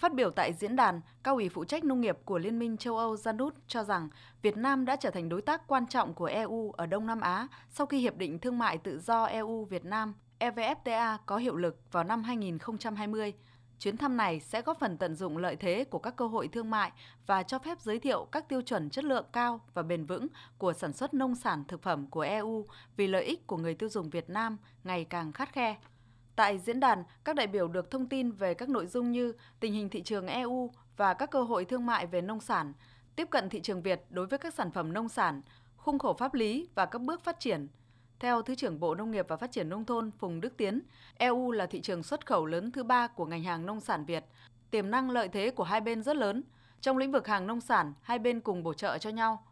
Phát biểu tại diễn đàn, cao ủy phụ trách nông nghiệp của Liên minh châu Âu Janut cho rằng Việt Nam đã trở thành đối tác quan trọng của EU ở Đông Nam Á sau khi Hiệp định Thương mại Tự do EU-Việt Nam EVFTA có hiệu lực vào năm 2020. Chuyến thăm này sẽ góp phần tận dụng lợi thế của các cơ hội thương mại và cho phép giới thiệu các tiêu chuẩn chất lượng cao và bền vững của sản xuất nông sản thực phẩm của EU vì lợi ích của người tiêu dùng Việt Nam ngày càng khắt khe. Tại diễn đàn, các đại biểu được thông tin về các nội dung như tình hình thị trường EU và các cơ hội thương mại về nông sản, tiếp cận thị trường Việt đối với các sản phẩm nông sản, khung khổ pháp lý và các bước phát triển. Theo Thứ trưởng Bộ Nông nghiệp và Phát triển Nông thôn Phùng Đức Tiến, EU là thị trường xuất khẩu lớn thứ ba của ngành hàng nông sản Việt. Tiềm năng lợi thế của hai bên rất lớn. Trong lĩnh vực hàng nông sản, hai bên cùng bổ trợ cho nhau.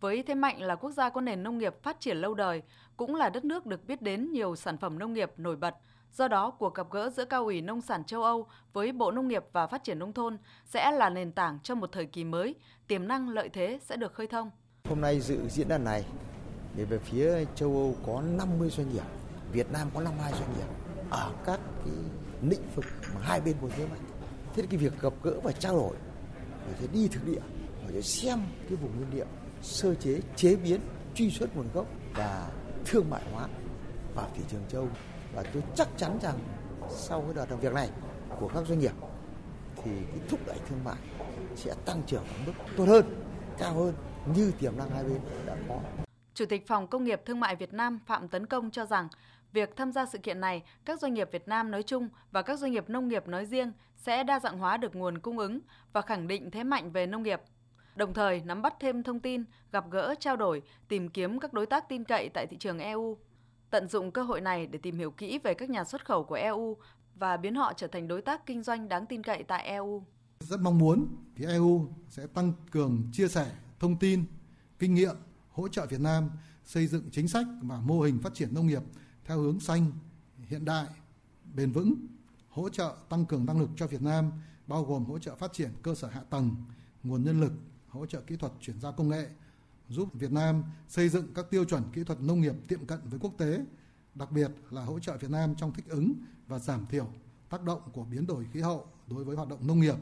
Với thế mạnh là quốc gia có nền nông nghiệp phát triển lâu đời, cũng là đất nước được biết đến nhiều sản phẩm nông nghiệp nổi bật – Do đó, cuộc gặp gỡ giữa cao ủy nông sản châu Âu với Bộ Nông nghiệp và Phát triển Nông thôn sẽ là nền tảng cho một thời kỳ mới, tiềm năng lợi thế sẽ được khơi thông. Hôm nay dự diễn đàn này, thì về phía châu Âu có 50 doanh nghiệp, Việt Nam có 52 doanh nghiệp ở các cái lĩnh vực mà hai bên muốn thế mạnh. Thế cái việc gặp gỡ và trao đổi, rồi thì đi thực địa, rồi xem cái vùng nguyên liệu, sơ chế, chế biến, truy xuất nguồn gốc và thương mại hóa vào thị trường châu và tôi chắc chắn rằng sau cái đợt làm việc này của các doanh nghiệp thì cái thúc đẩy thương mại sẽ tăng trưởng ở mức tốt hơn, cao hơn như tiềm năng hai bên đã có. Chủ tịch Phòng Công nghiệp Thương mại Việt Nam Phạm Tấn Công cho rằng việc tham gia sự kiện này, các doanh nghiệp Việt Nam nói chung và các doanh nghiệp nông nghiệp nói riêng sẽ đa dạng hóa được nguồn cung ứng và khẳng định thế mạnh về nông nghiệp. Đồng thời nắm bắt thêm thông tin, gặp gỡ, trao đổi, tìm kiếm các đối tác tin cậy tại thị trường EU tận dụng cơ hội này để tìm hiểu kỹ về các nhà xuất khẩu của EU và biến họ trở thành đối tác kinh doanh đáng tin cậy tại EU. Rất mong muốn phía EU sẽ tăng cường chia sẻ thông tin, kinh nghiệm, hỗ trợ Việt Nam xây dựng chính sách và mô hình phát triển nông nghiệp theo hướng xanh, hiện đại, bền vững, hỗ trợ tăng cường năng lực cho Việt Nam bao gồm hỗ trợ phát triển cơ sở hạ tầng, nguồn nhân lực, hỗ trợ kỹ thuật chuyển giao công nghệ, giúp Việt Nam xây dựng các tiêu chuẩn kỹ thuật nông nghiệp tiệm cận với quốc tế, đặc biệt là hỗ trợ Việt Nam trong thích ứng và giảm thiểu tác động của biến đổi khí hậu đối với hoạt động nông nghiệp.